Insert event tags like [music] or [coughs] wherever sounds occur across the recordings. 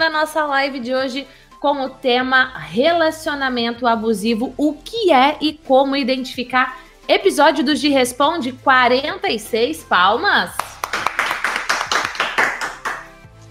trazendo a nossa live de hoje com o tema relacionamento abusivo, o que é e como identificar. Episódio do G Responde 46 palmas.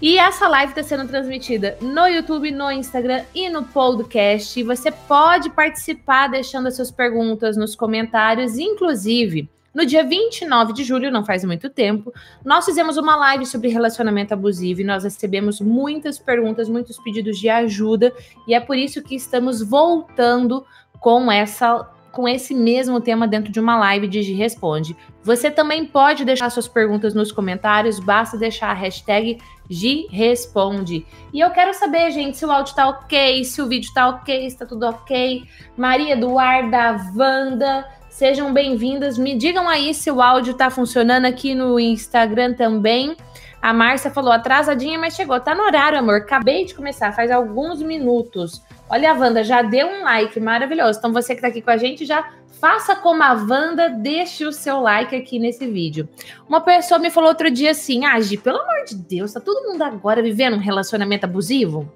E essa live está sendo transmitida no YouTube, no Instagram e no podcast. Você pode participar deixando as suas perguntas nos comentários, inclusive. No dia 29 de julho, não faz muito tempo, nós fizemos uma live sobre relacionamento abusivo e nós recebemos muitas perguntas, muitos pedidos de ajuda, e é por isso que estamos voltando com essa com esse mesmo tema dentro de uma live de Gi Responde. Você também pode deixar suas perguntas nos comentários, basta deixar a hashtag Gi Responde. E eu quero saber, gente, se o áudio tá ok, se o vídeo tá ok, se tá tudo ok. Maria Eduarda, Wanda, Sejam bem-vindas. Me digam aí se o áudio tá funcionando aqui no Instagram também. A Márcia falou atrasadinha, mas chegou. Tá no horário, amor. Acabei de começar, faz alguns minutos. Olha a Wanda, já deu um like, maravilhoso. Então você que tá aqui com a gente, já faça como a Wanda, deixe o seu like aqui nesse vídeo. Uma pessoa me falou outro dia assim: Ah, pelo amor de Deus, tá todo mundo agora vivendo um relacionamento abusivo?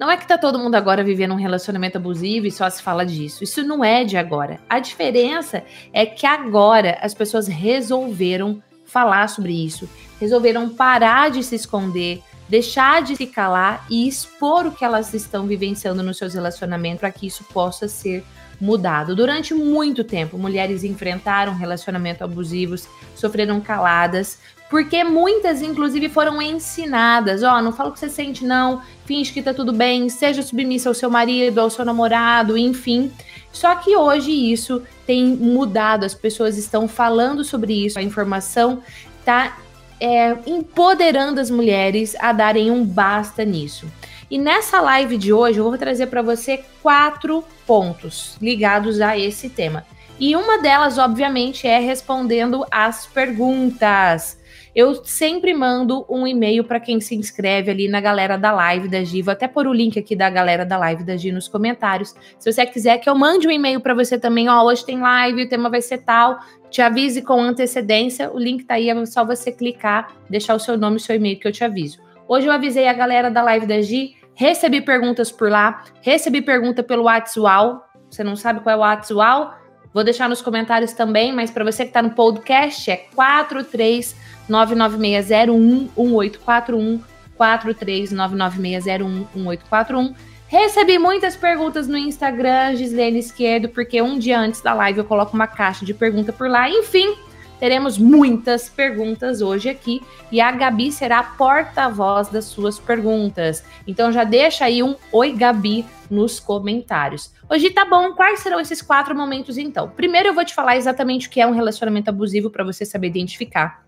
Não é que tá todo mundo agora vivendo um relacionamento abusivo e só se fala disso. Isso não é de agora. A diferença é que agora as pessoas resolveram falar sobre isso, resolveram parar de se esconder, deixar de se calar e expor o que elas estão vivenciando nos seus relacionamentos para que isso possa ser mudado. Durante muito tempo, mulheres enfrentaram relacionamentos abusivos, sofreram caladas, porque muitas, inclusive, foram ensinadas: ó, oh, não fala o que você sente, não, finge que tá tudo bem, seja submissa ao seu marido, ao seu namorado, enfim. Só que hoje isso tem mudado, as pessoas estão falando sobre isso, a informação tá é, empoderando as mulheres a darem um basta nisso. E nessa live de hoje eu vou trazer para você quatro pontos ligados a esse tema. E uma delas, obviamente, é respondendo as perguntas. Eu sempre mando um e-mail para quem se inscreve ali na galera da live da Gi. Vou até pôr o link aqui da galera da live da Gi nos comentários. Se você quiser que eu mande um e-mail para você também, ó, hoje tem live, o tema vai ser tal, te avise com antecedência. O link tá aí, é só você clicar, deixar o seu nome e seu e-mail que eu te aviso. Hoje eu avisei a galera da live da Gi, recebi perguntas por lá, recebi pergunta pelo WhatsApp. Você não sabe qual é o WhatsApp? Vou deixar nos comentários também, mas para você que está no podcast é 43 996011841 43996011841. Recebi muitas perguntas no Instagram, Gislene Esquerdo, porque um dia antes da live eu coloco uma caixa de pergunta por lá. Enfim, teremos muitas perguntas hoje aqui e a Gabi será porta-voz das suas perguntas. Então já deixa aí um oi Gabi nos comentários. Hoje tá bom, quais serão esses quatro momentos então? Primeiro eu vou te falar exatamente o que é um relacionamento abusivo para você saber identificar.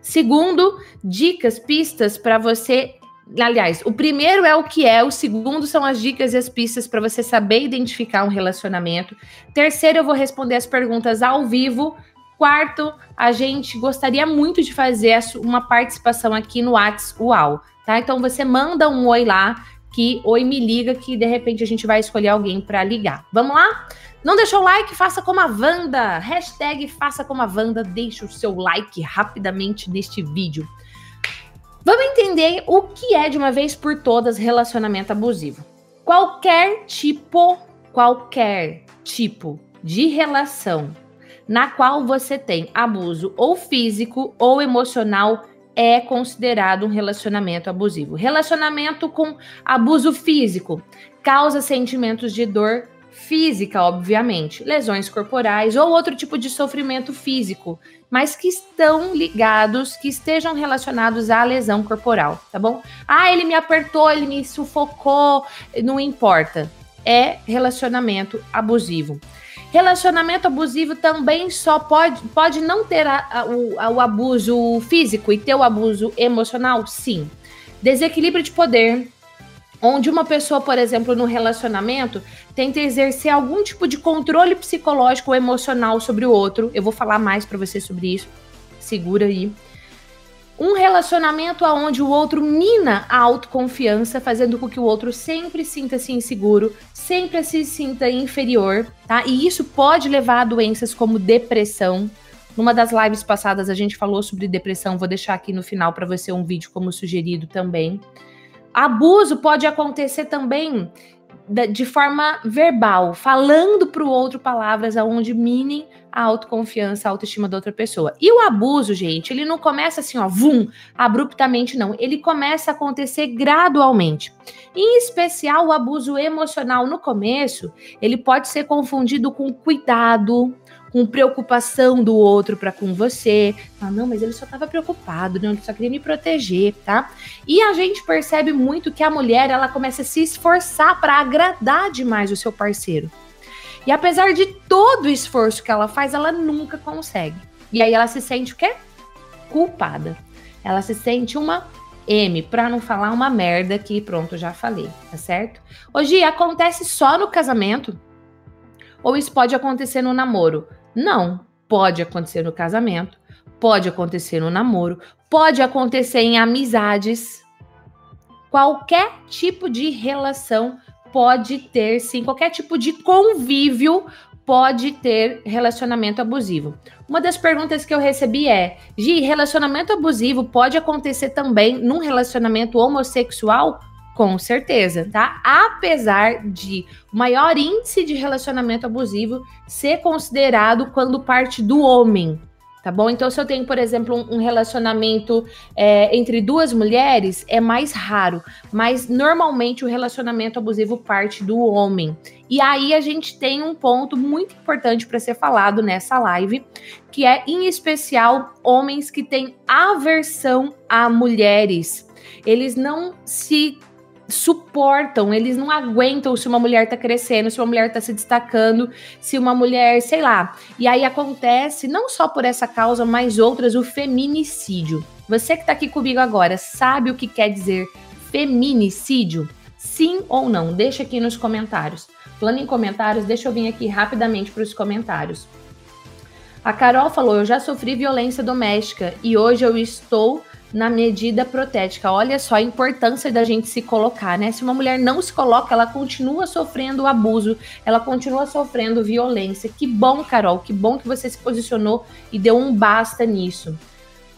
Segundo, dicas, pistas para você. Aliás, o primeiro é o que é, o segundo são as dicas e as pistas para você saber identificar um relacionamento. Terceiro, eu vou responder as perguntas ao vivo. Quarto, a gente gostaria muito de fazer uma participação aqui no Whats UAU, tá? Então você manda um oi lá, que oi me liga, que de repente a gente vai escolher alguém para ligar. Vamos lá? Não deixou o like? Faça como a Wanda. Hashtag faça como a Wanda. Deixe o seu like rapidamente neste vídeo. Vamos entender o que é de uma vez por todas relacionamento abusivo. Qualquer tipo, qualquer tipo de relação na qual você tem abuso ou físico ou emocional é considerado um relacionamento abusivo. Relacionamento com abuso físico causa sentimentos de dor física, obviamente, lesões corporais ou outro tipo de sofrimento físico, mas que estão ligados, que estejam relacionados à lesão corporal, tá bom? Ah, ele me apertou, ele me sufocou, não importa. É relacionamento abusivo. Relacionamento abusivo também só pode, pode não ter a, a, o, a, o abuso físico e ter o abuso emocional? Sim. Desequilíbrio de poder, onde uma pessoa, por exemplo, no relacionamento, tenta exercer algum tipo de controle psicológico ou emocional sobre o outro. Eu vou falar mais para você sobre isso. Segura aí. Um relacionamento onde o outro mina a autoconfiança, fazendo com que o outro sempre sinta-se inseguro, sempre se sinta inferior, tá? E isso pode levar a doenças como depressão. Numa das lives passadas a gente falou sobre depressão, vou deixar aqui no final para você um vídeo como sugerido também Abuso pode acontecer também de forma verbal, falando para o outro palavras aonde minem a autoconfiança, a autoestima da outra pessoa. E o abuso, gente, ele não começa assim, ó, vum, abruptamente não. Ele começa a acontecer gradualmente. Em especial, o abuso emocional no começo, ele pode ser confundido com cuidado, com preocupação do outro para com você. Ah, não, mas ele só estava preocupado, não, ele só queria me proteger, tá? E a gente percebe muito que a mulher, ela começa a se esforçar para agradar demais o seu parceiro. E apesar de todo o esforço que ela faz, ela nunca consegue. E aí ela se sente o quê? Culpada. Ela se sente uma M, para não falar uma merda que pronto, já falei, tá certo? Hoje acontece só no casamento? Ou isso pode acontecer no namoro? Não, pode acontecer no casamento, pode acontecer no namoro, pode acontecer em amizades. Qualquer tipo de relação pode ter, sim, qualquer tipo de convívio pode ter relacionamento abusivo. Uma das perguntas que eu recebi é: Gi, relacionamento abusivo pode acontecer também num relacionamento homossexual? Com certeza, tá? Apesar de o maior índice de relacionamento abusivo ser considerado quando parte do homem, tá bom? Então, se eu tenho, por exemplo, um, relacionamento é, entre duas mulheres, é mais raro, mas normalmente o relacionamento abusivo parte do homem. E aí a gente tem um ponto muito importante para ser falado nessa live, que é, em especial, homens que têm aversão a mulheres. Eles não se suportam, eles não aguentam se uma mulher tá crescendo, se uma mulher tá se destacando, se uma mulher, sei lá. E aí acontece, não só por essa causa, mas outras, o feminicídio. Você que tá aqui comigo agora, sabe o que quer dizer feminicídio? Sim ou não? Deixa aqui nos comentários. Falando em comentários, deixa eu vir aqui rapidamente para os comentários. A Carol falou: Eu já sofri violência doméstica e hoje eu estou na medida protética. Olha só a importância da gente se colocar, né? Se uma mulher não se coloca, ela continua sofrendo abuso, ela continua sofrendo violência. Que bom, Carol, que bom que você se posicionou e deu um basta nisso.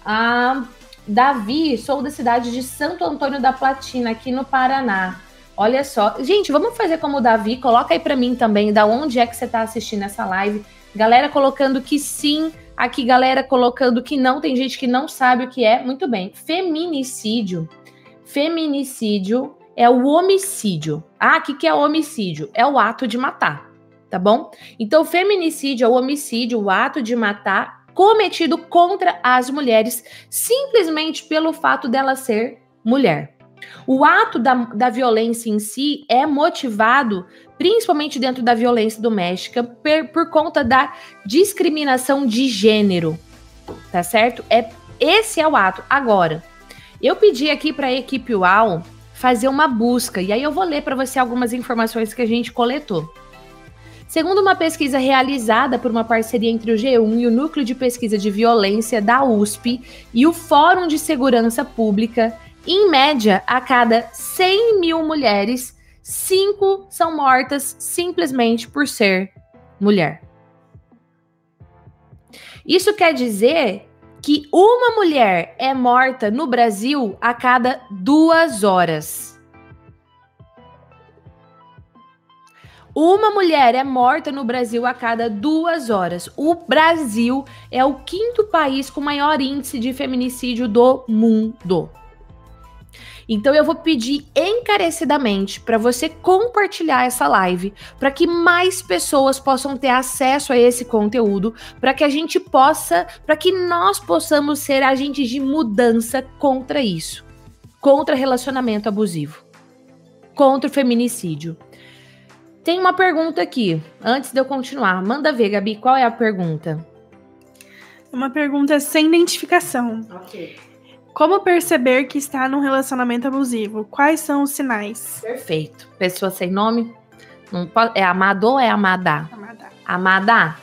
Ah, Davi, sou da cidade de Santo Antônio da Platina, aqui no Paraná. Olha só, gente, vamos fazer como o Davi, coloca aí para mim também, da onde é que você está assistindo essa live. Galera colocando que sim, Aqui, galera, colocando que não, tem gente que não sabe o que é. Muito bem. Feminicídio. Feminicídio é o homicídio. Ah, o que, que é homicídio? É o ato de matar, tá bom? Então, feminicídio é o homicídio, o ato de matar cometido contra as mulheres simplesmente pelo fato dela ser mulher. O ato da, da violência em si é motivado, principalmente dentro da violência doméstica, per, por conta da discriminação de gênero. Tá certo? É esse é o ato. Agora, eu pedi aqui para a equipe UAU fazer uma busca e aí eu vou ler para você algumas informações que a gente coletou. Segundo uma pesquisa realizada por uma parceria entre o G1 e o Núcleo de Pesquisa de Violência da USP e o Fórum de Segurança Pública, em média, a cada 100 mil mulheres, 5 são mortas simplesmente por ser mulher. Isso quer dizer que uma mulher é morta no Brasil a cada duas horas. Uma mulher é morta no Brasil a cada duas horas. O Brasil é o quinto país com maior índice de feminicídio do mundo. Então eu vou pedir encarecidamente para você compartilhar essa live, para que mais pessoas possam ter acesso a esse conteúdo, para que a gente possa, para que nós possamos ser agentes de mudança contra isso, contra relacionamento abusivo, contra o feminicídio. Tem uma pergunta aqui, antes de eu continuar. Manda ver, Gabi, qual é a pergunta? Uma pergunta sem identificação. Ok. Como perceber que está num relacionamento abusivo? Quais são os sinais? Perfeito. Pessoa sem nome? é amado ou é amada? Amada. Amada.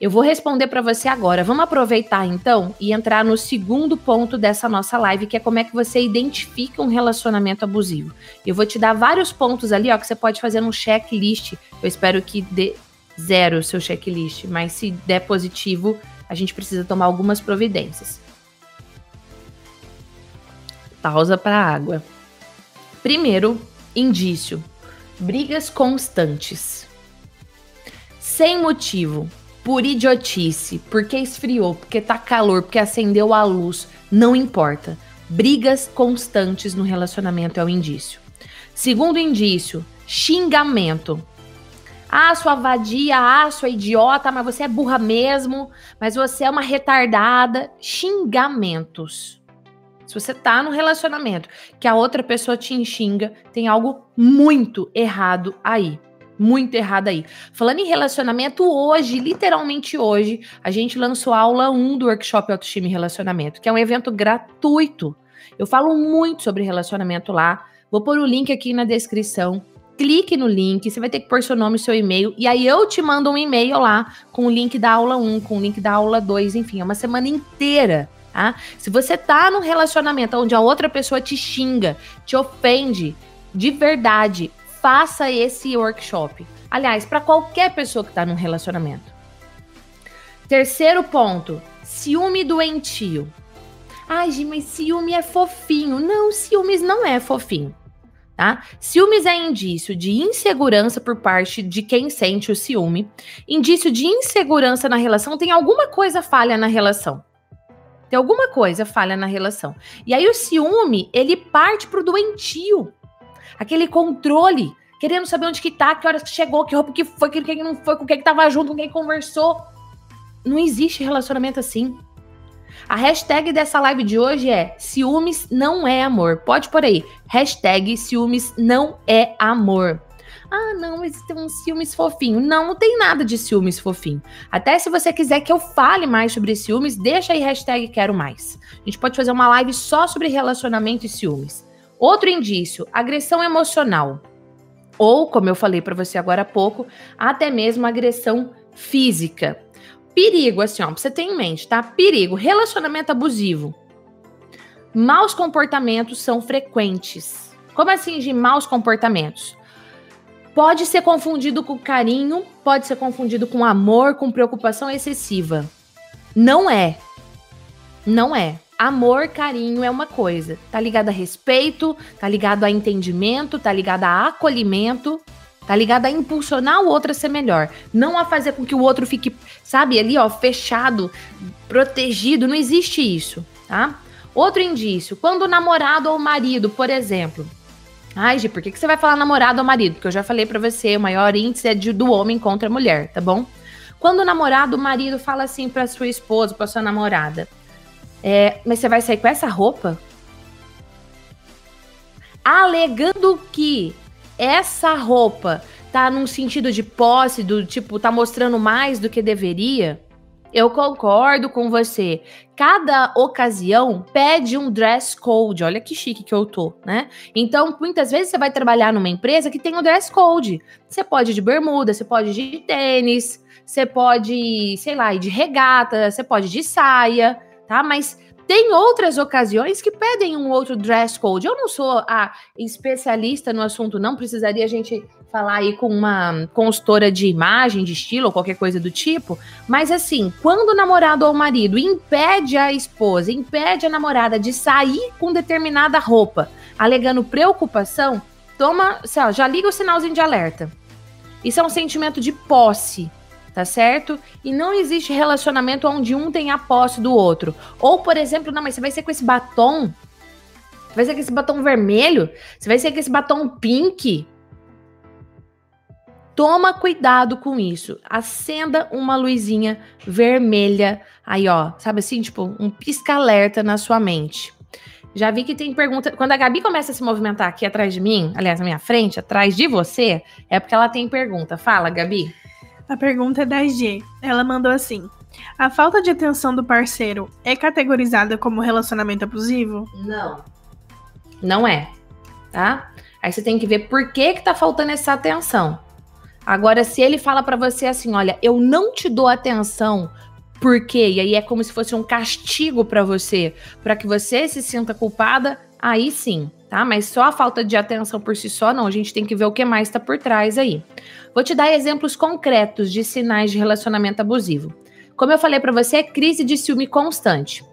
Eu vou responder para você agora. Vamos aproveitar então e entrar no segundo ponto dessa nossa live, que é como é que você identifica um relacionamento abusivo. Eu vou te dar vários pontos ali, ó, que você pode fazer um checklist. Eu espero que dê zero o seu checklist, mas se der positivo, a gente precisa tomar algumas providências pausa para água. Primeiro indício: brigas constantes. Sem motivo, por idiotice, porque esfriou, porque tá calor, porque acendeu a luz, não importa. Brigas constantes no relacionamento é o indício. Segundo indício, xingamento. Ah, sua vadia, ah, sua idiota, mas você é burra mesmo, mas você é uma retardada. Xingamentos. Se você tá no relacionamento que a outra pessoa te xinga, tem algo muito errado aí. Muito errado aí. Falando em relacionamento, hoje, literalmente hoje, a gente lançou a aula 1 do workshop Autoestima e Relacionamento, que é um evento gratuito. Eu falo muito sobre relacionamento lá. Vou pôr o link aqui na descrição clique no link, você vai ter que pôr seu nome e seu e-mail, e aí eu te mando um e-mail lá com o link da aula 1, com o link da aula 2, enfim, é uma semana inteira. Tá? Se você tá num relacionamento onde a outra pessoa te xinga, te ofende, de verdade, faça esse workshop. Aliás, para qualquer pessoa que tá num relacionamento. Terceiro ponto, ciúme doentio. Ai, Gi, mas ciúme é fofinho. Não, ciúmes não é fofinho tá? Ciúmes é indício de insegurança por parte de quem sente o ciúme. Indício de insegurança na relação, tem alguma coisa falha na relação. Tem alguma coisa falha na relação. E aí o ciúme, ele parte pro doentio. Aquele controle, querendo saber onde que tá, que horas que chegou, que roupa que foi, que, que não foi, com quem que tava junto, com quem conversou. Não existe relacionamento assim. A hashtag dessa live de hoje é ciúmes não é amor. Pode por aí. Hashtag ciúmes não é amor. Ah, não, mas tem um ciúmes fofinho. Não, não tem nada de ciúmes fofinho. Até se você quiser que eu fale mais sobre ciúmes, deixa aí hashtag quero mais. A gente pode fazer uma live só sobre relacionamento e ciúmes. Outro indício, agressão emocional. Ou, como eu falei para você agora há pouco, até mesmo agressão física. Perigo, assim, ó, pra você ter em mente, tá? Perigo, relacionamento abusivo. Maus comportamentos são frequentes. Como assim de maus comportamentos? Pode ser confundido com carinho, pode ser confundido com amor, com preocupação excessiva. Não é. Não é. Amor, carinho é uma coisa. Tá ligado a respeito, tá ligado a entendimento, tá ligado a acolhimento. Tá ligado a impulsionar o outro a ser melhor, não a fazer com que o outro fique, sabe, ali, ó, fechado, protegido, não existe isso, tá? Outro indício, quando o namorado ou o marido, por exemplo, Ai, Gi, por que, que você vai falar namorado ou marido? Porque eu já falei para você, o maior índice é de, do homem contra a mulher, tá bom? Quando o namorado, o marido fala assim pra sua esposa, pra sua namorada, é, mas você vai sair com essa roupa? Alegando que essa roupa tá num sentido de posse, do tipo, tá mostrando mais do que deveria, eu concordo com você. Cada ocasião pede um dress code. Olha que chique que eu tô, né? Então, muitas vezes você vai trabalhar numa empresa que tem um dress code. Você pode ir de bermuda, você pode ir de tênis, você pode, sei lá, ir de regata, você pode ir de saia, tá? Mas tem outras ocasiões que pedem um outro dress code. Eu não sou a especialista no assunto, não precisaria a gente falar aí com uma consultora de imagem, de estilo ou qualquer coisa do tipo, mas assim, quando o namorado ou o marido impede a esposa, impede a namorada de sair com determinada roupa, alegando preocupação, toma, já liga o sinalzinho de alerta. Isso é um sentimento de posse tá certo? E não existe relacionamento onde um tem a posse do outro. Ou, por exemplo, não, mas você vai ser com esse batom? Você vai ser com esse batom vermelho? Você vai ser com esse batom pink? Toma cuidado com isso. Acenda uma luzinha vermelha aí, ó. Sabe assim, tipo, um pisca-alerta na sua mente. Já vi que tem pergunta. Quando a Gabi começa a se movimentar aqui atrás de mim, aliás, na minha frente, atrás de você, é porque ela tem pergunta. Fala, Gabi. A pergunta é da G. Ela mandou assim: A falta de atenção do parceiro é categorizada como relacionamento abusivo? Não. Não é, tá? Aí você tem que ver por que que tá faltando essa atenção. Agora, se ele fala para você assim, olha, eu não te dou atenção porque, e aí é como se fosse um castigo para você, para que você se sinta culpada, aí sim, tá? Mas só a falta de atenção por si só, não. A gente tem que ver o que mais está por trás aí. Vou te dar exemplos concretos de sinais de relacionamento abusivo. Como eu falei para você, é crise de ciúme constante.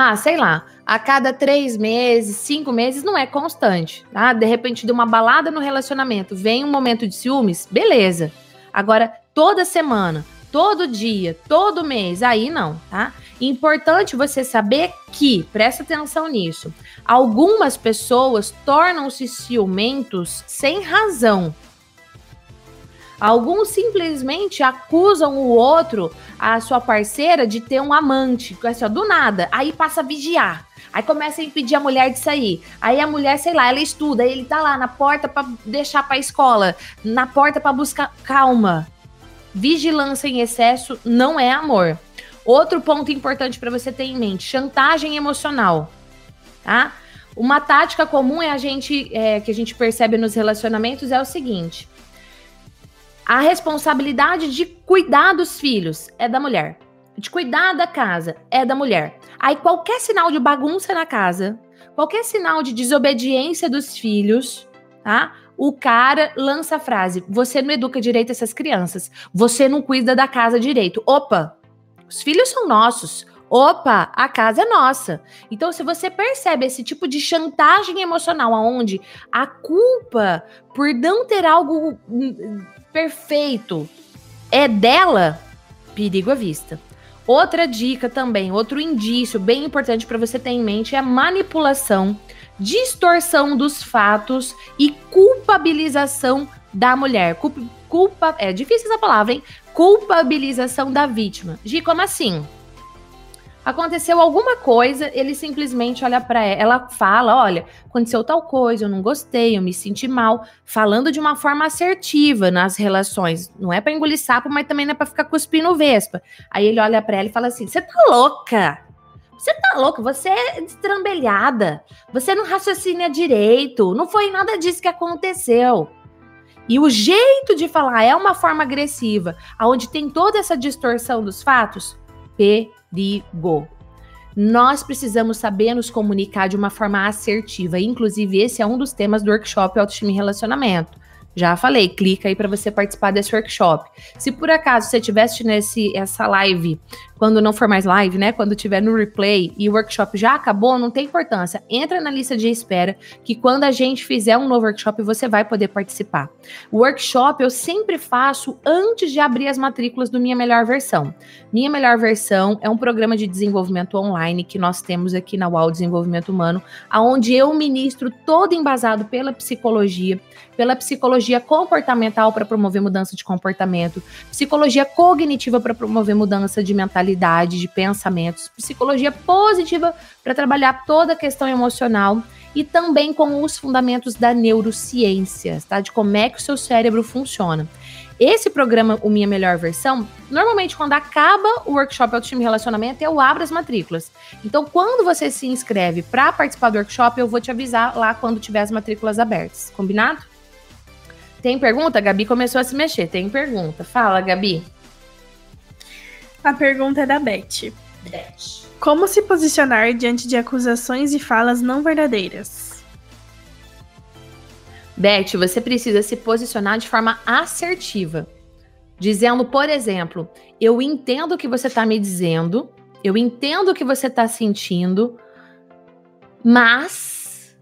Ah, sei lá, a cada três meses, cinco meses, não é constante, tá? De repente, de uma balada no relacionamento, vem um momento de ciúmes, beleza. Agora, toda semana, todo dia, todo mês, aí não, tá? Importante você saber que, presta atenção nisso, algumas pessoas tornam-se ciumentos sem razão. Alguns simplesmente acusam o outro, a sua parceira, de ter um amante, assim, ó, do nada. Aí passa a vigiar. Aí começa a impedir a mulher de sair. Aí a mulher, sei lá, ela estuda, ele tá lá na porta para deixar para escola, na porta para buscar calma. Vigilância em excesso não é amor. Outro ponto importante para você ter em mente: chantagem emocional, tá? Uma tática comum é a gente é, que a gente percebe nos relacionamentos é o seguinte: a responsabilidade de cuidar dos filhos é da mulher. De cuidar da casa é da mulher. Aí qualquer sinal de bagunça na casa, qualquer sinal de desobediência dos filhos, tá? O cara lança a frase: "Você não educa direito essas crianças. Você não cuida da casa direito". Opa. Os filhos são nossos. Opa, a casa é nossa. Então, se você percebe esse tipo de chantagem emocional, aonde a culpa por não ter algo hum, perfeito é dela, perigo à vista. Outra dica também, outro indício bem importante para você ter em mente é a manipulação, distorção dos fatos e culpabilização da mulher. Culpa é difícil essa palavra, hein? Culpabilização da vítima. Gi, como assim? Aconteceu alguma coisa, ele simplesmente olha para ela, ela fala, olha, aconteceu tal coisa, eu não gostei, eu me senti mal, falando de uma forma assertiva nas relações. Não é para engolir sapo, mas também não é para ficar cuspindo vespa. Aí ele olha para ela e fala assim: "Você tá louca? Você tá louca? Você é destrambelhada. Você não raciocina direito. Não foi nada disso que aconteceu." E o jeito de falar é uma forma agressiva, aonde tem toda essa distorção dos fatos. P perigo. Nós precisamos saber nos comunicar de uma forma assertiva. Inclusive, esse é um dos temas do workshop Autoestima e Relacionamento. Já falei, clica aí para você participar desse workshop. Se por acaso você estiver assistindo esse, essa live, quando não for mais live, né? Quando tiver no replay e o workshop já acabou, não tem importância. Entra na lista de espera, que quando a gente fizer um novo workshop, você vai poder participar. O workshop eu sempre faço antes de abrir as matrículas do Minha Melhor Versão. Minha Melhor Versão é um programa de desenvolvimento online que nós temos aqui na UAU Desenvolvimento Humano, aonde eu ministro todo embasado pela psicologia, pela psicologia comportamental para promover mudança de comportamento, psicologia cognitiva para promover mudança de mentalidade, de pensamentos, psicologia positiva para trabalhar toda a questão emocional e também com os fundamentos da neurociência, tá? De como é que o seu cérebro funciona. Esse programa, o Minha Melhor Versão, normalmente quando acaba o workshop Autoestima e Relacionamento, eu abro as matrículas. Então, quando você se inscreve para participar do workshop, eu vou te avisar lá quando tiver as matrículas abertas. Combinado? Tem pergunta? Gabi começou a se mexer. Tem pergunta. Fala, Gabi. A pergunta é da Beth. Beth. Como se posicionar diante de acusações e falas não verdadeiras? Beth, você precisa se posicionar de forma assertiva. Dizendo, por exemplo, eu entendo o que você está me dizendo, eu entendo o que você está sentindo, mas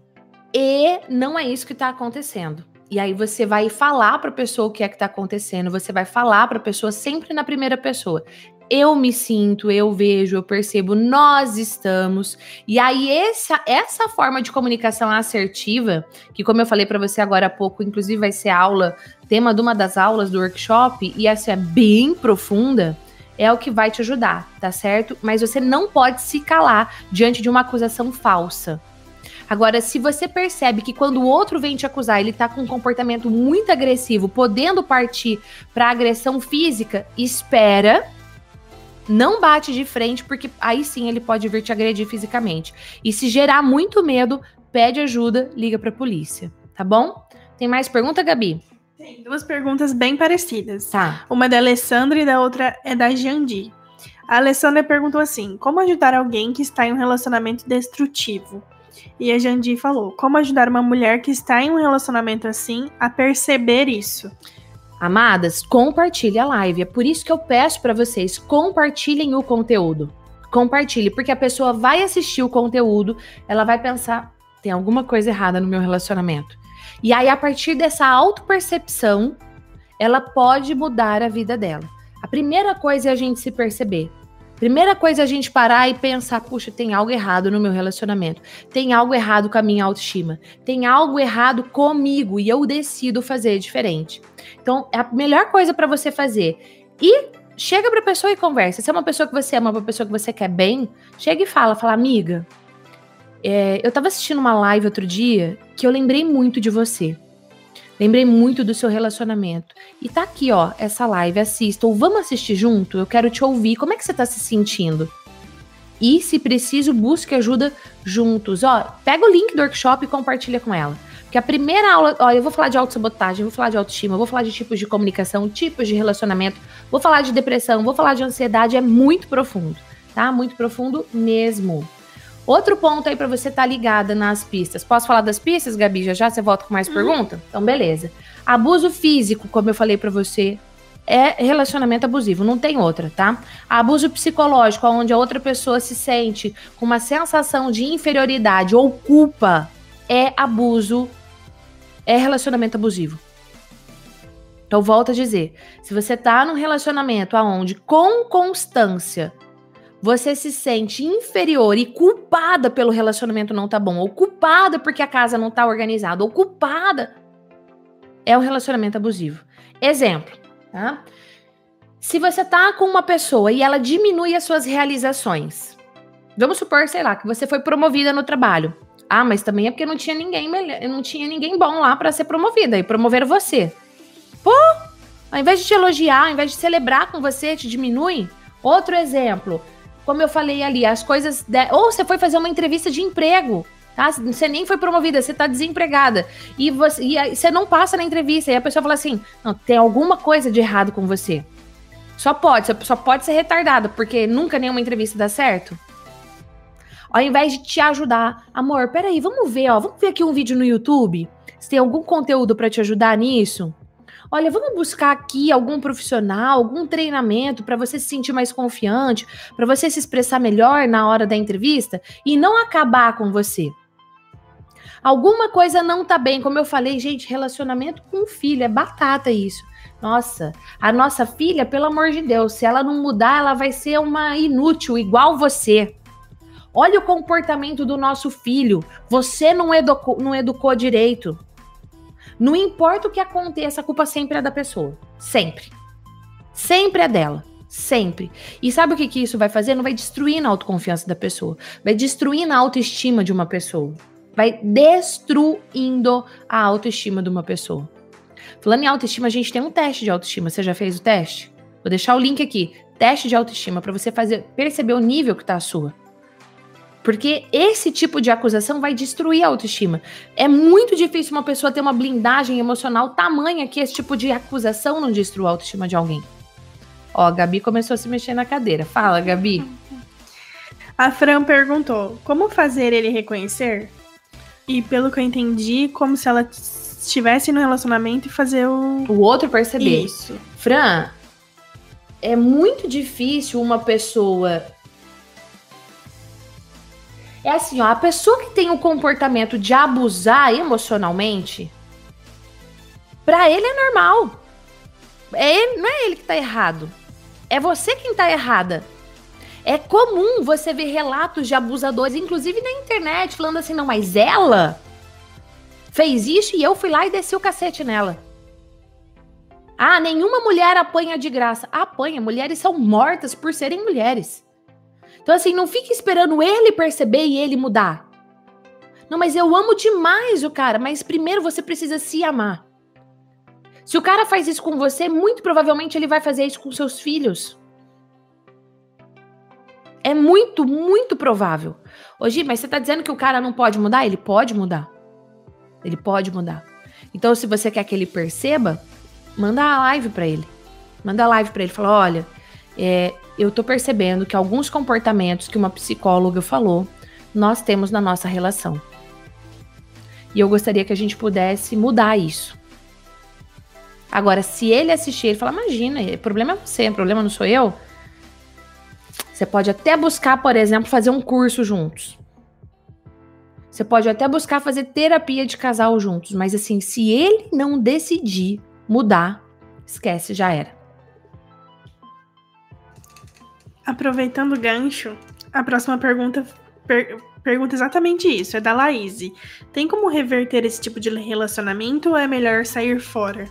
e não é isso que está acontecendo. E aí você vai falar para a pessoa o que é que está acontecendo, você vai falar para a pessoa sempre na primeira pessoa. Eu me sinto, eu vejo, eu percebo, nós estamos. E aí essa essa forma de comunicação assertiva, que como eu falei para você agora há pouco, inclusive vai ser aula, tema de uma das aulas do workshop, e essa é bem profunda, é o que vai te ajudar, tá certo? Mas você não pode se calar diante de uma acusação falsa. Agora, se você percebe que quando o outro vem te acusar, ele tá com um comportamento muito agressivo, podendo partir para agressão física, espera. Não bate de frente, porque aí sim ele pode vir te agredir fisicamente. E se gerar muito medo, pede ajuda, liga pra polícia, tá bom? Tem mais pergunta, Gabi? Tem duas perguntas bem parecidas. Tá. Uma da Alessandra e da outra é da Jandi. A Alessandra perguntou assim: Como ajudar alguém que está em um relacionamento destrutivo? E a Jandi falou: como ajudar uma mulher que está em um relacionamento assim a perceber isso? Amadas, compartilhe a live. É por isso que eu peço para vocês, compartilhem o conteúdo. compartilhe, porque a pessoa vai assistir o conteúdo, ela vai pensar, tem alguma coisa errada no meu relacionamento. E aí, a partir dessa autopercepção, ela pode mudar a vida dela. A primeira coisa é a gente se perceber. Primeira coisa é a gente parar e pensar: puxa, tem algo errado no meu relacionamento. Tem algo errado com a minha autoestima. Tem algo errado comigo e eu decido fazer diferente. Então, é a melhor coisa para você fazer. E chega pra pessoa e conversa. Se é uma pessoa que você ama, uma pessoa que você quer bem, chega e fala: fala, amiga, é, eu tava assistindo uma live outro dia que eu lembrei muito de você. Lembrei muito do seu relacionamento. E tá aqui, ó, essa live, assista. Ou vamos assistir junto? Eu quero te ouvir. Como é que você tá se sentindo? E, se preciso, busque ajuda juntos. Ó, pega o link do workshop e compartilha com ela. Porque a primeira aula, ó, eu vou falar de autossabotagem, vou falar de autoestima, vou falar de tipos de comunicação, tipos de relacionamento, vou falar de depressão, vou falar de ansiedade, é muito profundo, tá? Muito profundo mesmo. Outro ponto aí para você estar tá ligada nas pistas. Posso falar das pistas, Gabi? Já já você volta com mais uhum. pergunta? Então, beleza. Abuso físico, como eu falei para você, é relacionamento abusivo, não tem outra, tá? Abuso psicológico, onde a outra pessoa se sente com uma sensação de inferioridade ou culpa, é abuso, é relacionamento abusivo. Então, volto a dizer, se você tá num relacionamento aonde com constância você se sente inferior e culpada pelo relacionamento não tá bom, ou culpada porque a casa não tá organizada, ou culpada, é um relacionamento abusivo. Exemplo, tá? Se você tá com uma pessoa e ela diminui as suas realizações, vamos supor, sei lá, que você foi promovida no trabalho. Ah, mas também é porque não tinha ninguém não tinha ninguém bom lá para ser promovida e promoveram você. Pô, ao invés de te elogiar, ao invés de celebrar com você, te diminui. Outro exemplo, como eu falei ali, as coisas. De... Ou você foi fazer uma entrevista de emprego. Tá? Você nem foi promovida, você está desempregada. E você, e você não passa na entrevista. E a pessoa fala assim: não, tem alguma coisa de errado com você. Só pode, só pode ser retardado, porque nunca nenhuma entrevista dá certo. Ao invés de te ajudar, amor, peraí, vamos ver, ó, vamos ver aqui um vídeo no YouTube. Se tem algum conteúdo para te ajudar nisso. Olha, vamos buscar aqui algum profissional, algum treinamento para você se sentir mais confiante, para você se expressar melhor na hora da entrevista e não acabar com você. Alguma coisa não tá bem, como eu falei, gente, relacionamento com filho é batata isso. Nossa, a nossa filha, pelo amor de Deus, se ela não mudar, ela vai ser uma inútil igual você. Olha o comportamento do nosso filho. Você não educou, não educou direito. Não importa o que aconteça, a culpa sempre é da pessoa. Sempre. Sempre é dela. Sempre. E sabe o que, que isso vai fazer? Não vai destruir a autoconfiança da pessoa. Vai destruir a autoestima de uma pessoa. Vai destruindo a autoestima de uma pessoa. Falando em autoestima, a gente tem um teste de autoestima. Você já fez o teste? Vou deixar o link aqui. Teste de autoestima para você fazer perceber o nível que tá a sua. Porque esse tipo de acusação vai destruir a autoestima. É muito difícil uma pessoa ter uma blindagem emocional tamanha que esse tipo de acusação não destrua a autoestima de alguém. Ó, a Gabi começou a se mexer na cadeira. Fala, Gabi. A Fran perguntou: como fazer ele reconhecer? E pelo que eu entendi, como se ela estivesse no relacionamento e fazer o. O outro perceber. Isso. Fran, é muito difícil uma pessoa é assim, ó, a pessoa que tem o comportamento de abusar emocionalmente, para ele é normal. É ele, não é ele que tá errado. É você quem tá errada. É comum você ver relatos de abusadores, inclusive na internet, falando assim: não, mas ela fez isso e eu fui lá e desci o cacete nela. Ah, nenhuma mulher apanha de graça. Apanha, mulheres são mortas por serem mulheres. Então, assim, não fique esperando ele perceber e ele mudar. Não, mas eu amo demais o cara, mas primeiro você precisa se amar. Se o cara faz isso com você, muito provavelmente ele vai fazer isso com seus filhos. É muito, muito provável. Hoje, mas você tá dizendo que o cara não pode mudar? Ele pode mudar. Ele pode mudar. Então, se você quer que ele perceba, manda a live para ele. Manda a live para ele. Fala: olha, é, eu tô percebendo que alguns comportamentos que uma psicóloga falou, nós temos na nossa relação. E eu gostaria que a gente pudesse mudar isso. Agora, se ele assistir e falar, imagina, o problema é você, o problema não sou eu. Você pode até buscar, por exemplo, fazer um curso juntos. Você pode até buscar fazer terapia de casal juntos, mas assim, se ele não decidir mudar, esquece, já era. Aproveitando o gancho, a próxima pergunta per pergunta exatamente isso, é da Laís. Tem como reverter esse tipo de relacionamento ou é melhor sair fora?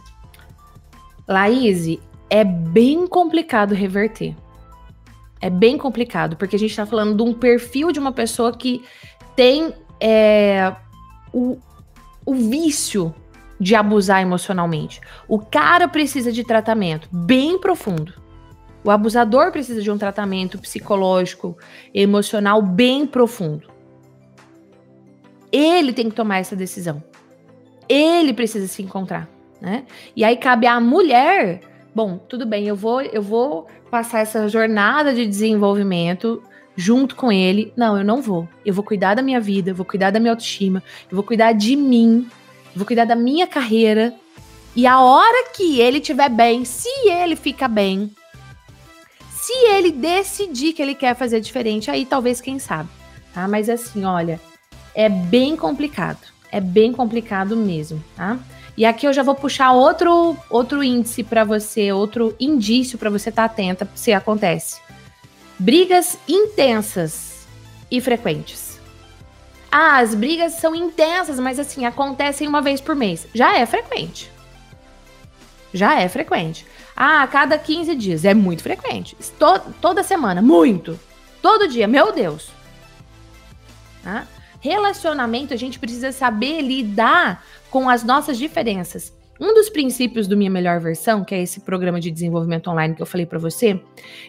Laís, é bem complicado reverter. É bem complicado, porque a gente tá falando de um perfil de uma pessoa que tem é, o, o vício de abusar emocionalmente. O cara precisa de tratamento bem profundo. O abusador precisa de um tratamento psicológico, emocional bem profundo. Ele tem que tomar essa decisão. Ele precisa se encontrar, né? E aí cabe à mulher, bom, tudo bem, eu vou, eu vou passar essa jornada de desenvolvimento junto com ele. Não, eu não vou. Eu vou cuidar da minha vida, eu vou cuidar da minha autoestima, eu vou cuidar de mim, eu vou cuidar da minha carreira. E a hora que ele estiver bem, se ele fica bem, se ele decidir que ele quer fazer diferente, aí talvez quem sabe, tá? Mas assim, olha, é bem complicado. É bem complicado mesmo, tá? E aqui eu já vou puxar outro outro índice para você, outro indício para você estar tá atenta se acontece. Brigas intensas e frequentes. Ah, as brigas são intensas, mas assim, acontecem uma vez por mês. Já é frequente. Já é frequente. Ah, a cada 15 dias. É muito frequente. Toda semana. Muito. Todo dia. Meu Deus. Ah, relacionamento, a gente precisa saber lidar com as nossas diferenças. Um dos princípios do Minha Melhor Versão, que é esse programa de desenvolvimento online que eu falei para você,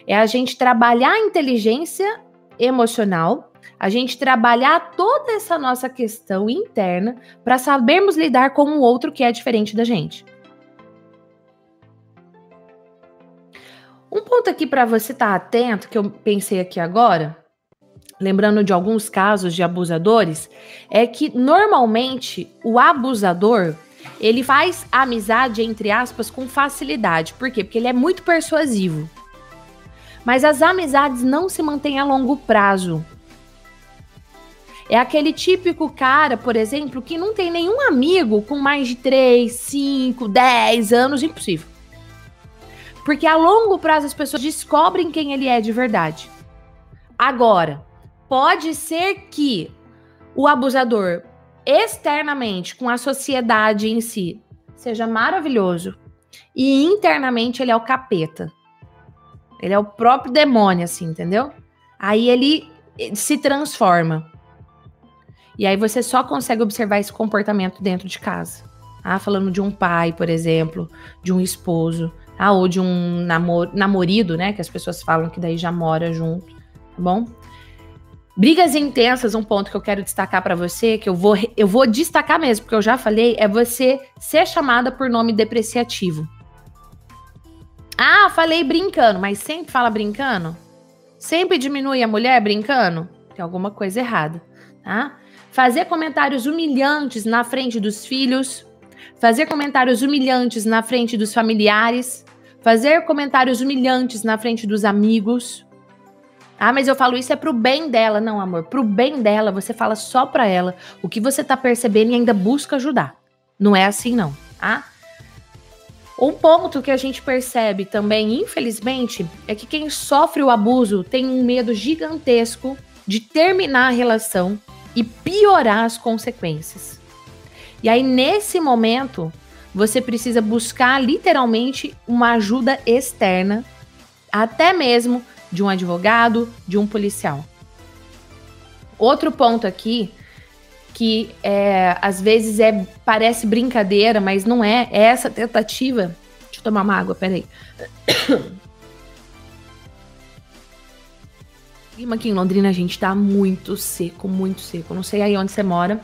é a gente trabalhar a inteligência emocional, a gente trabalhar toda essa nossa questão interna para sabermos lidar com o outro que é diferente da gente. Um ponto aqui para você estar tá atento, que eu pensei aqui agora, lembrando de alguns casos de abusadores, é que normalmente o abusador ele faz amizade, entre aspas, com facilidade. Por quê? Porque ele é muito persuasivo. Mas as amizades não se mantêm a longo prazo. É aquele típico cara, por exemplo, que não tem nenhum amigo com mais de 3, 5, 10 anos, impossível. Porque a longo prazo as pessoas descobrem quem ele é de verdade. Agora, pode ser que o abusador externamente com a sociedade em si seja maravilhoso e internamente ele é o capeta. Ele é o próprio demônio, assim, entendeu? Aí ele se transforma. E aí você só consegue observar esse comportamento dentro de casa. Ah, falando de um pai, por exemplo, de um esposo, ah, ou de um namor namorido, né? Que as pessoas falam que daí já mora junto, tá bom? Brigas intensas, um ponto que eu quero destacar para você, que eu vou, eu vou destacar mesmo, porque eu já falei, é você ser chamada por nome depreciativo. Ah, falei brincando, mas sempre fala brincando? Sempre diminui a mulher brincando? Tem alguma coisa errada, tá? Fazer comentários humilhantes na frente dos filhos, fazer comentários humilhantes na frente dos familiares, fazer comentários humilhantes na frente dos amigos, ah, mas eu falo isso é pro bem dela. Não, amor, pro bem dela, você fala só pra ela o que você tá percebendo e ainda busca ajudar. Não é assim, não, tá? Um ponto que a gente percebe também, infelizmente, é que quem sofre o abuso tem um medo gigantesco de terminar a relação e piorar as consequências. E aí, nesse momento, você precisa buscar literalmente uma ajuda externa, até mesmo de um advogado, de um policial. Outro ponto aqui que é, às vezes é parece brincadeira, mas não é, é essa tentativa. Deixa eu tomar uma água, peraí. O [coughs] clima aqui em Londrina, gente tá muito seco, muito seco. Não sei aí onde você mora,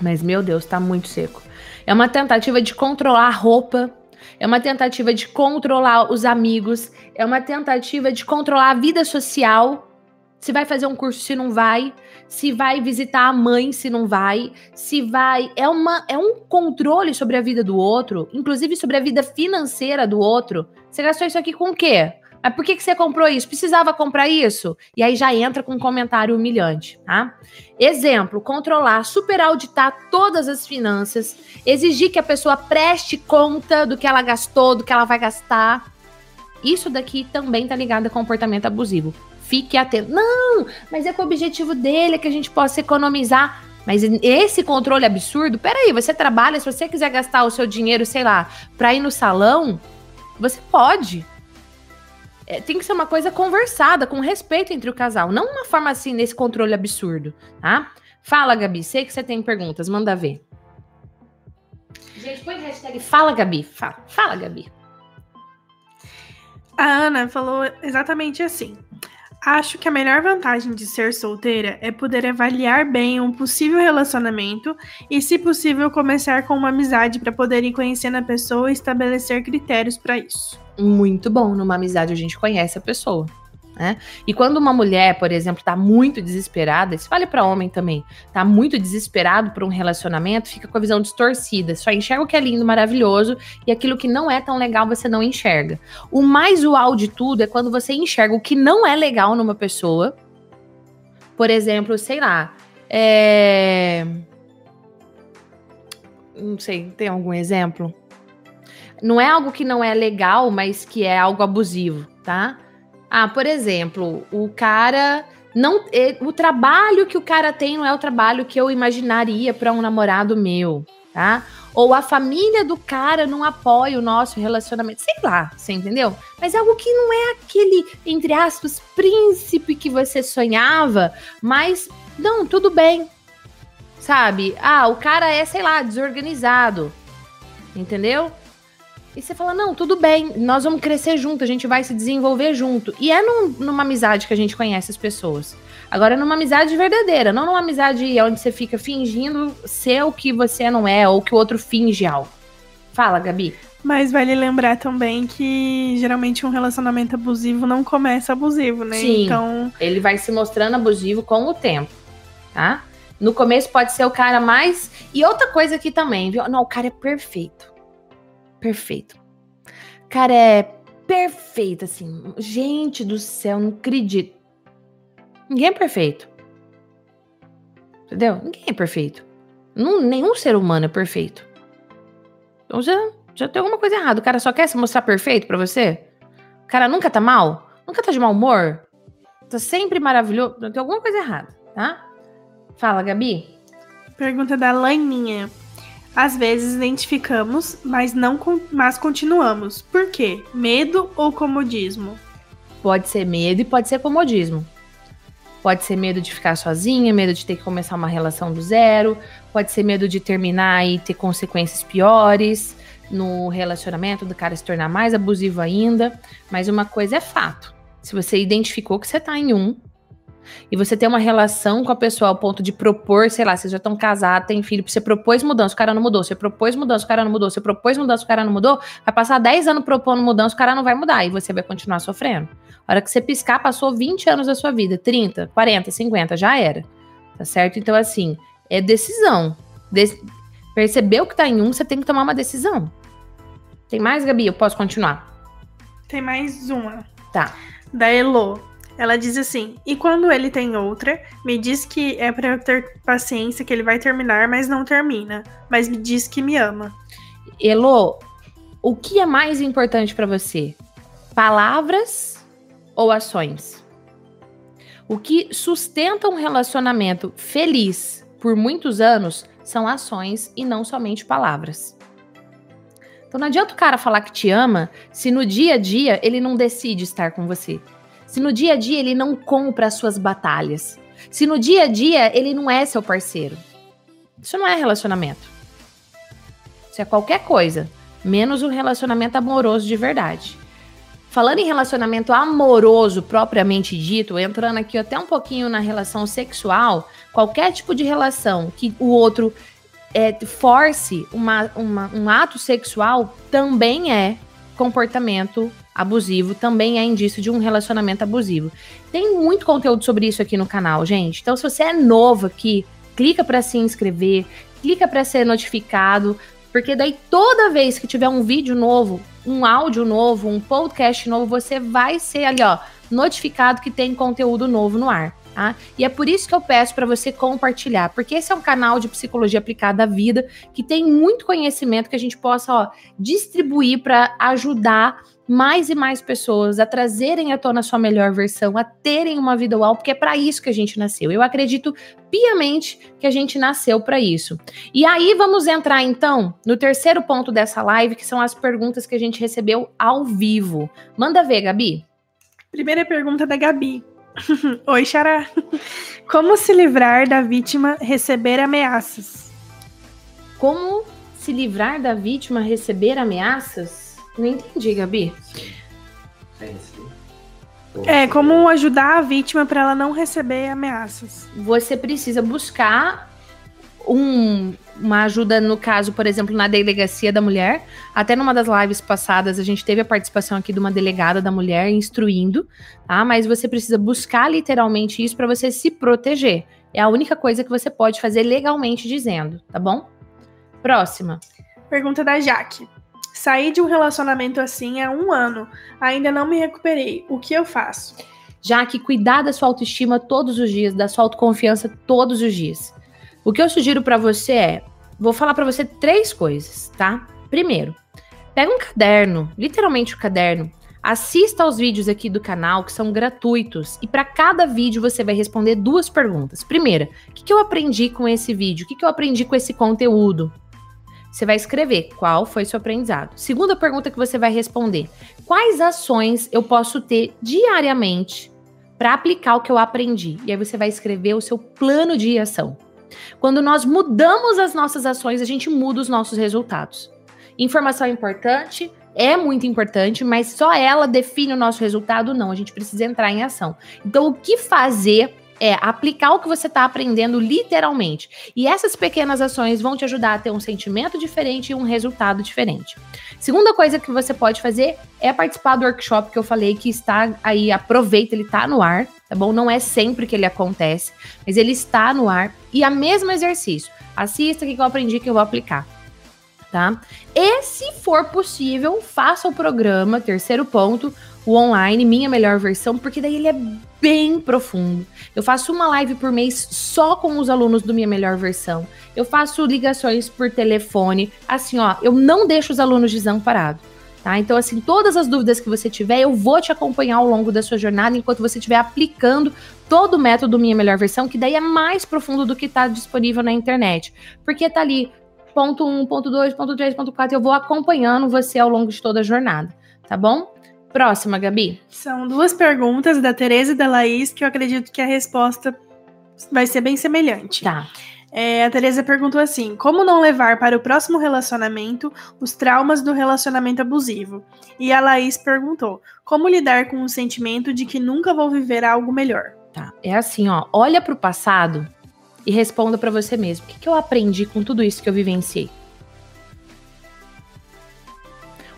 mas meu Deus, tá muito seco. É uma tentativa de controlar a roupa é uma tentativa de controlar os amigos, é uma tentativa de controlar a vida social. Se vai fazer um curso, se não vai, se vai visitar a mãe, se não vai, se vai. É, uma, é um controle sobre a vida do outro, inclusive sobre a vida financeira do outro. Você gastou isso aqui com o quê? Mas por que, que você comprou isso? Precisava comprar isso? E aí já entra com um comentário humilhante, tá? Exemplo: controlar, super auditar todas as finanças, exigir que a pessoa preste conta do que ela gastou, do que ela vai gastar. Isso daqui também tá ligado a comportamento abusivo. Fique atento. Não, mas é que o objetivo dele é que a gente possa economizar. Mas esse controle absurdo, peraí, você trabalha, se você quiser gastar o seu dinheiro, sei lá, pra ir no salão, você pode é, tem que ser uma coisa conversada, com respeito entre o casal. Não uma forma assim, nesse controle absurdo, tá? Fala, Gabi. Sei que você tem perguntas, manda ver. Gente, põe hashtag Fala, Gabi. Fala, fala Gabi. A Ana falou exatamente assim. Acho que a melhor vantagem de ser solteira é poder avaliar bem um possível relacionamento e, se possível, começar com uma amizade para poder ir conhecendo a pessoa e estabelecer critérios para isso. Muito bom. Numa amizade a gente conhece a pessoa. Né? E quando uma mulher, por exemplo, tá muito desesperada, isso vale para homem também, tá muito desesperado por um relacionamento, fica com a visão distorcida, só enxerga o que é lindo, maravilhoso, e aquilo que não é tão legal você não enxerga. O mais uau de tudo é quando você enxerga o que não é legal numa pessoa. Por exemplo, sei lá, é... Não sei, tem algum exemplo? Não é algo que não é legal, mas que é algo abusivo, tá? Ah, por exemplo, o cara não o trabalho que o cara tem não é o trabalho que eu imaginaria para um namorado meu, tá? Ou a família do cara não apoia o nosso relacionamento, sei lá, você entendeu? Mas é algo que não é aquele, entre aspas, príncipe que você sonhava, mas não, tudo bem. Sabe? Ah, o cara é, sei lá, desorganizado. Entendeu? E você fala, não, tudo bem, nós vamos crescer junto, a gente vai se desenvolver junto. E é num, numa amizade que a gente conhece as pessoas. Agora, numa amizade verdadeira, não numa amizade onde você fica fingindo ser o que você não é, ou que o outro finge algo. Fala, Gabi. Mas vale lembrar também que geralmente um relacionamento abusivo não começa abusivo, né? Sim, então. Ele vai se mostrando abusivo com o tempo, tá? No começo pode ser o cara mais. E outra coisa aqui também, viu? Não, o cara é perfeito perfeito. Cara, é perfeito, assim. Gente do céu, não acredito. Ninguém é perfeito. Entendeu? Ninguém é perfeito. Não, nenhum ser humano é perfeito. Então já, já tem alguma coisa errada. O cara só quer se mostrar perfeito para você? O cara nunca tá mal? Nunca tá de mau humor? Tá sempre maravilhoso? Tem alguma coisa errada, tá? Fala, Gabi. Pergunta da Laininha. Às vezes identificamos, mas não mas continuamos. Por quê? Medo ou comodismo? Pode ser medo e pode ser comodismo. Pode ser medo de ficar sozinha, medo de ter que começar uma relação do zero, pode ser medo de terminar e ter consequências piores no relacionamento, do cara se tornar mais abusivo ainda. Mas uma coisa é fato: se você identificou que você tá em um, e você tem uma relação com a pessoa ao ponto de propor, sei lá, vocês já estão casados, tem filho, você propôs mudança, o cara não mudou, você propôs mudança, o cara não mudou, você propôs mudança, o cara não mudou, vai passar 10 anos propondo mudança, o cara não vai mudar e você vai continuar sofrendo. A hora que você piscar, passou 20 anos da sua vida, 30, 40, 50, já era. Tá certo? Então, assim, é decisão. De percebeu que tá em um, você tem que tomar uma decisão. Tem mais, Gabi? Eu posso continuar? Tem mais uma. Tá. Da Elo. Ela diz assim: e quando ele tem outra, me diz que é para eu ter paciência, que ele vai terminar, mas não termina. Mas me diz que me ama. Elo, o que é mais importante para você? Palavras ou ações? O que sustenta um relacionamento feliz por muitos anos são ações e não somente palavras. Então não adianta o cara falar que te ama se no dia a dia ele não decide estar com você se no dia a dia ele não compra as suas batalhas, se no dia a dia ele não é seu parceiro. Isso não é relacionamento. Isso é qualquer coisa, menos um relacionamento amoroso de verdade. Falando em relacionamento amoroso propriamente dito, entrando aqui até um pouquinho na relação sexual, qualquer tipo de relação que o outro é, force uma, uma, um ato sexual também é comportamento abusivo também é indício de um relacionamento abusivo. Tem muito conteúdo sobre isso aqui no canal, gente. Então, se você é novo aqui, clica para se inscrever, clica para ser notificado, Porque daí toda vez que tiver um vídeo novo, um áudio novo, um podcast novo, você vai ser ali, ó, notificado que tem conteúdo novo no ar. Tá? E é por isso que eu peço para você compartilhar, porque esse é um canal de psicologia aplicada à vida que tem muito conhecimento que a gente possa ó, distribuir para ajudar mais e mais pessoas a trazerem à tona a sua melhor versão, a terem uma vida uau, porque é para isso que a gente nasceu. Eu acredito piamente que a gente nasceu para isso. E aí vamos entrar então no terceiro ponto dessa live, que são as perguntas que a gente recebeu ao vivo. Manda ver, Gabi. Primeira pergunta da Gabi. [laughs] Oi, Xará. [laughs] Como se livrar da vítima receber ameaças? Como se livrar da vítima receber ameaças? Não entendi, Gabi. É, como ajudar a vítima para ela não receber ameaças. Você precisa buscar um, uma ajuda, no caso, por exemplo, na delegacia da mulher. Até numa das lives passadas, a gente teve a participação aqui de uma delegada da mulher instruindo, tá? Mas você precisa buscar literalmente isso para você se proteger. É a única coisa que você pode fazer legalmente dizendo, tá bom? Próxima. Pergunta da Jaque. Saí de um relacionamento assim há um ano, ainda não me recuperei. O que eu faço? Jaque, cuidar da sua autoestima todos os dias, da sua autoconfiança todos os dias. O que eu sugiro para você é, vou falar para você três coisas, tá? Primeiro, pega um caderno, literalmente o um caderno, assista aos vídeos aqui do canal que são gratuitos e para cada vídeo você vai responder duas perguntas. Primeira, o que, que eu aprendi com esse vídeo? O que, que eu aprendi com esse conteúdo? Você vai escrever qual foi seu aprendizado. Segunda pergunta que você vai responder: quais ações eu posso ter diariamente para aplicar o que eu aprendi? E aí você vai escrever o seu plano de ação. Quando nós mudamos as nossas ações, a gente muda os nossos resultados. Informação é importante, é muito importante, mas só ela define o nosso resultado? Não, a gente precisa entrar em ação. Então, o que fazer é aplicar o que você está aprendendo literalmente. E essas pequenas ações vão te ajudar a ter um sentimento diferente e um resultado diferente. Segunda coisa que você pode fazer é participar do workshop que eu falei que está aí, aproveita, ele está no ar, tá bom? Não é sempre que ele acontece, mas ele está no ar. E a mesmo exercício. Assista o que eu aprendi que eu vou aplicar. Tá? E se for possível, faça o programa, terceiro ponto, o online, minha melhor versão, porque daí ele é bem profundo. Eu faço uma live por mês só com os alunos do minha melhor versão. Eu faço ligações por telefone. Assim, ó, eu não deixo os alunos desamparados. Tá? Então, assim, todas as dúvidas que você tiver, eu vou te acompanhar ao longo da sua jornada enquanto você estiver aplicando todo o método Minha Melhor Versão, que daí é mais profundo do que está disponível na internet. Porque tá ali, ponto 1, ponto 2, ponto 3, ponto 4, eu vou acompanhando você ao longo de toda a jornada, tá bom? Próxima, Gabi. São duas perguntas da Tereza e da Laís que eu acredito que a resposta vai ser bem semelhante. Tá. É, a Tereza perguntou assim: como não levar para o próximo relacionamento os traumas do relacionamento abusivo? E a Laís perguntou: como lidar com o sentimento de que nunca vou viver algo melhor? Tá. É assim, ó, olha para o passado e responda para você mesmo: o que, que eu aprendi com tudo isso que eu vivenciei?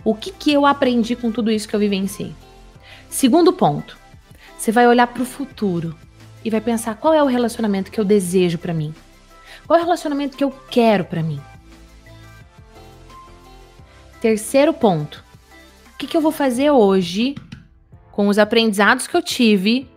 O que, que eu aprendi com tudo isso que eu vivenciei? Segundo ponto, você vai olhar para o futuro e vai pensar qual é o relacionamento que eu desejo para mim. Qual é o relacionamento que eu quero para mim? Terceiro ponto, o que, que eu vou fazer hoje com os aprendizados que eu tive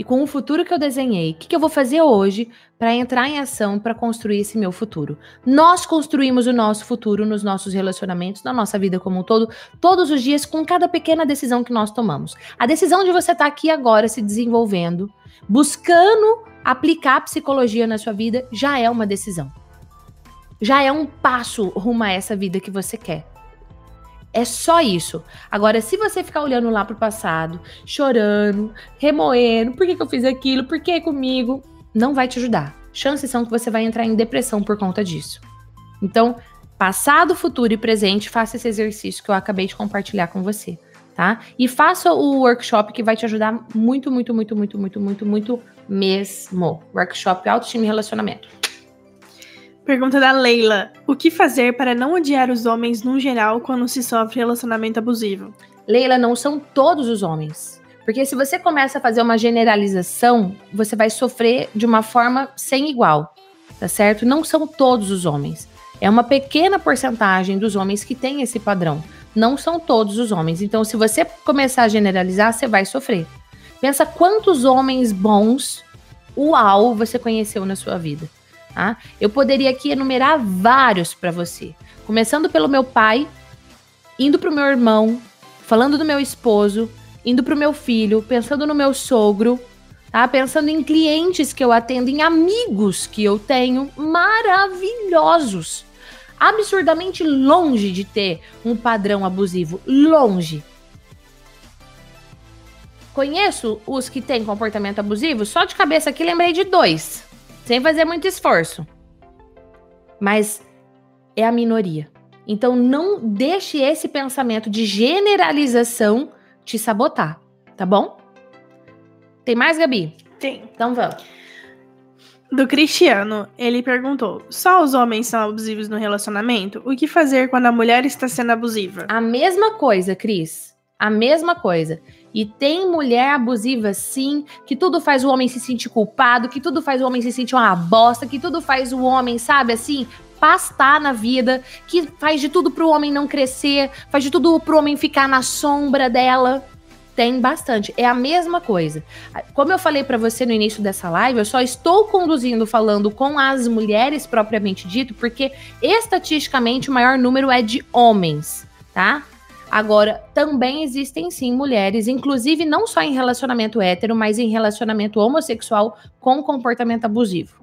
e com o futuro que eu desenhei, o que, que eu vou fazer hoje para entrar em ação para construir esse meu futuro? Nós construímos o nosso futuro nos nossos relacionamentos, na nossa vida como um todo, todos os dias, com cada pequena decisão que nós tomamos. A decisão de você estar tá aqui agora se desenvolvendo, buscando aplicar a psicologia na sua vida, já é uma decisão. Já é um passo rumo a essa vida que você quer. É só isso. Agora, se você ficar olhando lá pro passado, chorando, remoendo, por que, que eu fiz aquilo, por que comigo, não vai te ajudar. Chances são que você vai entrar em depressão por conta disso. Então, passado, futuro e presente, faça esse exercício que eu acabei de compartilhar com você, tá? E faça o workshop que vai te ajudar muito, muito, muito, muito, muito, muito, muito mesmo. Workshop Autoestima e Relacionamento. Pergunta da Leila: O que fazer para não odiar os homens no geral quando se sofre relacionamento abusivo? Leila, não são todos os homens. Porque se você começa a fazer uma generalização, você vai sofrer de uma forma sem igual, tá certo? Não são todos os homens. É uma pequena porcentagem dos homens que tem esse padrão. Não são todos os homens. Então, se você começar a generalizar, você vai sofrer. Pensa quantos homens bons, uau, você conheceu na sua vida. Tá? Eu poderia aqui enumerar vários para você. Começando pelo meu pai, indo para o meu irmão, falando do meu esposo, indo para o meu filho, pensando no meu sogro, tá? Pensando em clientes que eu atendo, em amigos que eu tenho, maravilhosos absurdamente longe de ter um padrão abusivo. Longe. Conheço os que têm comportamento abusivo, só de cabeça aqui lembrei de dois, sem fazer muito esforço. Mas é a minoria. Então não deixe esse pensamento de generalização te sabotar, tá bom? Tem mais, Gabi? Tem. Então vamos do Cristiano. Ele perguntou: só os homens são abusivos no relacionamento? O que fazer quando a mulher está sendo abusiva? A mesma coisa, Cris. A mesma coisa. E tem mulher abusiva, sim, que tudo faz o homem se sentir culpado, que tudo faz o homem se sentir uma bosta, que tudo faz o homem, sabe, assim, pastar na vida, que faz de tudo pro homem não crescer, faz de tudo pro homem ficar na sombra dela. Tem bastante. É a mesma coisa. Como eu falei para você no início dessa live, eu só estou conduzindo falando com as mulheres propriamente dito, porque estatisticamente o maior número é de homens, tá? Agora, também existem sim mulheres, inclusive não só em relacionamento hétero, mas em relacionamento homossexual com comportamento abusivo.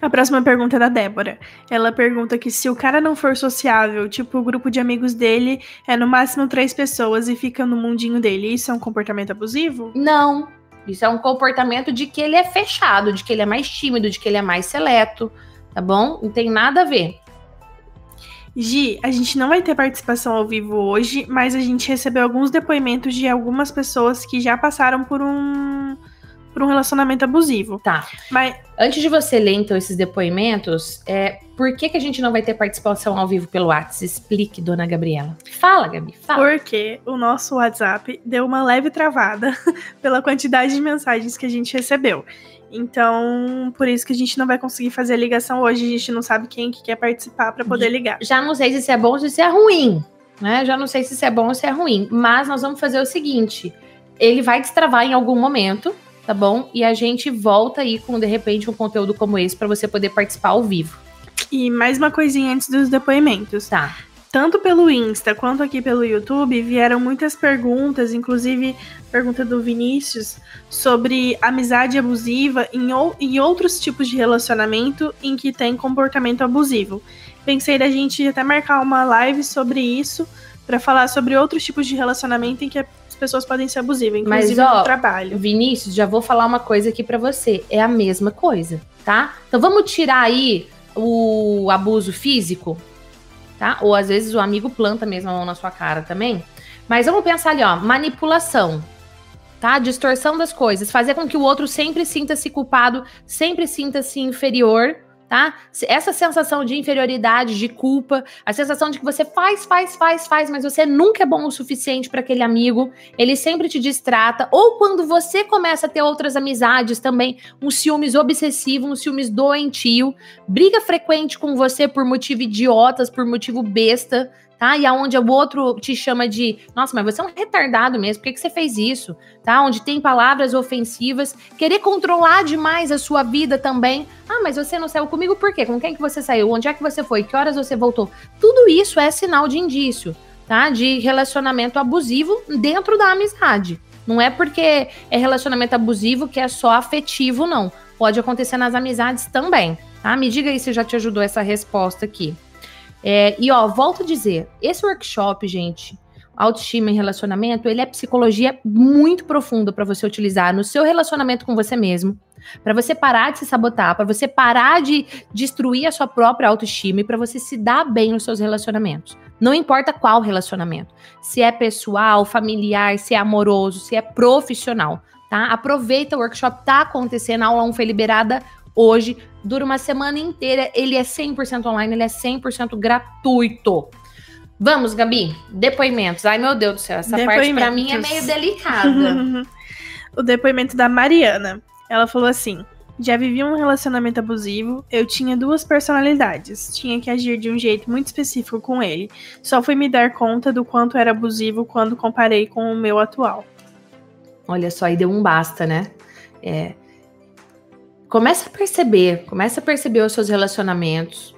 A próxima pergunta é da Débora. Ela pergunta que se o cara não for sociável, tipo, o grupo de amigos dele é no máximo três pessoas e fica no mundinho dele, isso é um comportamento abusivo? Não. Isso é um comportamento de que ele é fechado, de que ele é mais tímido, de que ele é mais seleto, tá bom? Não tem nada a ver. Gi, a gente não vai ter participação ao vivo hoje, mas a gente recebeu alguns depoimentos de algumas pessoas que já passaram por um por um relacionamento abusivo. Tá. Mas antes de você ler então esses depoimentos, é, por que, que a gente não vai ter participação ao vivo pelo WhatsApp? Explique, dona Gabriela. Fala, Gabi, fala. Porque o nosso WhatsApp deu uma leve travada [laughs] pela quantidade de mensagens que a gente recebeu. Então, por isso que a gente não vai conseguir fazer a ligação hoje. A gente não sabe quem que quer participar para poder ligar. Já não sei se isso é bom ou se isso é ruim. Né? Já não sei se isso é bom ou se é ruim. Mas nós vamos fazer o seguinte: ele vai destravar em algum momento tá bom? E a gente volta aí com, de repente, um conteúdo como esse para você poder participar ao vivo. E mais uma coisinha antes dos depoimentos. Tá. Tanto pelo Insta quanto aqui pelo YouTube vieram muitas perguntas, inclusive pergunta do Vinícius, sobre amizade abusiva em, ou, em outros tipos de relacionamento em que tem comportamento abusivo. Pensei da gente até marcar uma live sobre isso, para falar sobre outros tipos de relacionamento em que pessoas podem ser abusivas, inclusive Mas, ó, no trabalho. Vinícius, já vou falar uma coisa aqui para você. É a mesma coisa, tá? Então vamos tirar aí o abuso físico, tá? Ou às vezes o amigo planta mesmo a mão na sua cara também. Mas vamos pensar ali, ó, manipulação, tá? Distorção das coisas, fazer com que o outro sempre sinta-se culpado, sempre sinta-se inferior, tá? Essa sensação de inferioridade, de culpa, a sensação de que você faz, faz, faz, faz, mas você nunca é bom o suficiente para aquele amigo, ele sempre te distrata, ou quando você começa a ter outras amizades também, um ciúmes obsessivo, um ciúmes doentio, briga frequente com você por motivo idiotas, por motivo besta, tá? E aonde o outro te chama de, nossa, mas você é um retardado mesmo, por que, que você fez isso? Tá? Onde tem palavras ofensivas, querer controlar demais a sua vida também. Ah, mas você não saiu comigo por quê? Com quem que você saiu? Onde é que você foi? Que horas você voltou? Tudo isso é sinal de indício, tá? De relacionamento abusivo dentro da amizade. Não é porque é relacionamento abusivo que é só afetivo, não. Pode acontecer nas amizades também, tá? Me diga aí se já te ajudou essa resposta aqui. É, e ó, volto a dizer, esse workshop, gente, autoestima em relacionamento, ele é psicologia muito profunda para você utilizar no seu relacionamento com você mesmo, para você parar de se sabotar, para você parar de destruir a sua própria autoestima e para você se dar bem nos seus relacionamentos. Não importa qual relacionamento, se é pessoal, familiar, se é amoroso, se é profissional, tá? Aproveita o workshop tá acontecendo, a aula 1 foi liberada hoje, dura uma semana inteira, ele é 100% online, ele é 100% gratuito. Vamos, Gabi, depoimentos. Ai, meu Deus do céu, essa parte para mim é meio delicada. [laughs] o depoimento da Mariana. Ela falou assim: Já vivi um relacionamento abusivo, eu tinha duas personalidades, tinha que agir de um jeito muito específico com ele. Só fui me dar conta do quanto era abusivo quando comparei com o meu atual. Olha só, aí deu um basta, né? É. Começa a perceber, começa a perceber os seus relacionamentos,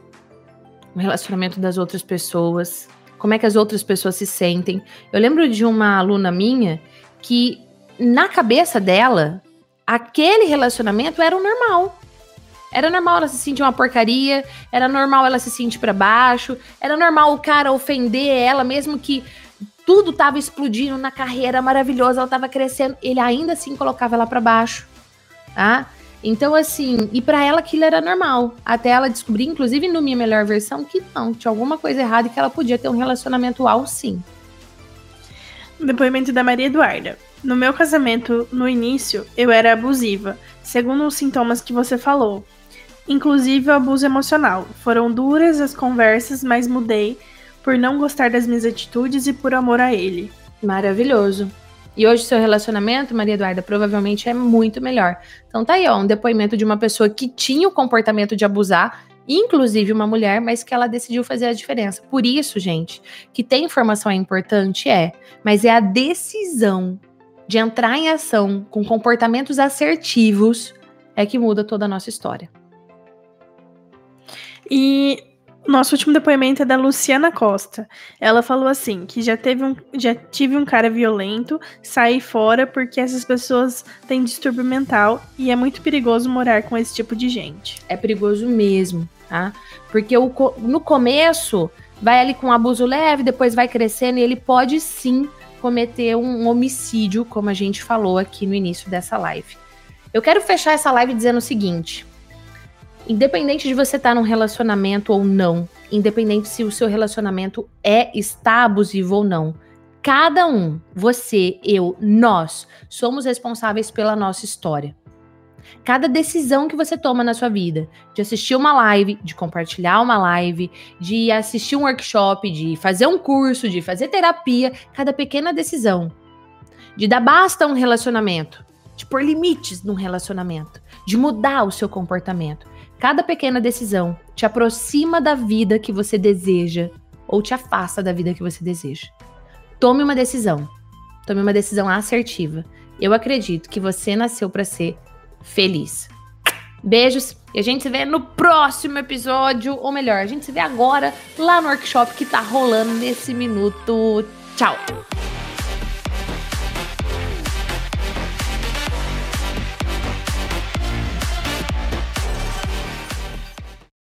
o relacionamento das outras pessoas, como é que as outras pessoas se sentem. Eu lembro de uma aluna minha que, na cabeça dela, aquele relacionamento era o normal. Era normal ela se sentir uma porcaria, era normal ela se sentir para baixo, era normal o cara ofender ela, mesmo que tudo tava explodindo na carreira maravilhosa, ela tava crescendo, ele ainda assim colocava ela para baixo, tá? Então, assim, e para ela aquilo era normal. Até ela descobrir, inclusive no Minha Melhor Versão, que não, tinha alguma coisa errada e que ela podia ter um relacionamento ao sim. Depoimento da Maria Eduarda. No meu casamento, no início, eu era abusiva, segundo os sintomas que você falou. Inclusive o abuso emocional. Foram duras as conversas, mas mudei por não gostar das minhas atitudes e por amor a ele. Maravilhoso. E hoje seu relacionamento, Maria Eduarda, provavelmente é muito melhor. Então tá aí, ó, um depoimento de uma pessoa que tinha o comportamento de abusar, inclusive uma mulher, mas que ela decidiu fazer a diferença. Por isso, gente, que ter informação é importante, é, mas é a decisão de entrar em ação com comportamentos assertivos é que muda toda a nossa história. E nosso último depoimento é da Luciana Costa. Ela falou assim: que já teve um, já tive um cara violento, saí fora porque essas pessoas têm distúrbio mental e é muito perigoso morar com esse tipo de gente. É perigoso mesmo, tá? Porque o, no começo vai ali com abuso leve, depois vai crescendo e ele pode sim cometer um homicídio, como a gente falou aqui no início dessa live. Eu quero fechar essa live dizendo o seguinte: independente de você estar tá num relacionamento ou não, independente se o seu relacionamento é está abusivo ou não, cada um, você, eu, nós, somos responsáveis pela nossa história. Cada decisão que você toma na sua vida, de assistir uma live, de compartilhar uma live, de assistir um workshop, de fazer um curso, de fazer terapia, cada pequena decisão, de dar basta a um relacionamento, de pôr limites num relacionamento, de mudar o seu comportamento. Cada pequena decisão te aproxima da vida que você deseja ou te afasta da vida que você deseja. Tome uma decisão. Tome uma decisão assertiva. Eu acredito que você nasceu para ser feliz. Beijos e a gente se vê no próximo episódio, ou melhor, a gente se vê agora lá no workshop que tá rolando nesse minuto. Tchau!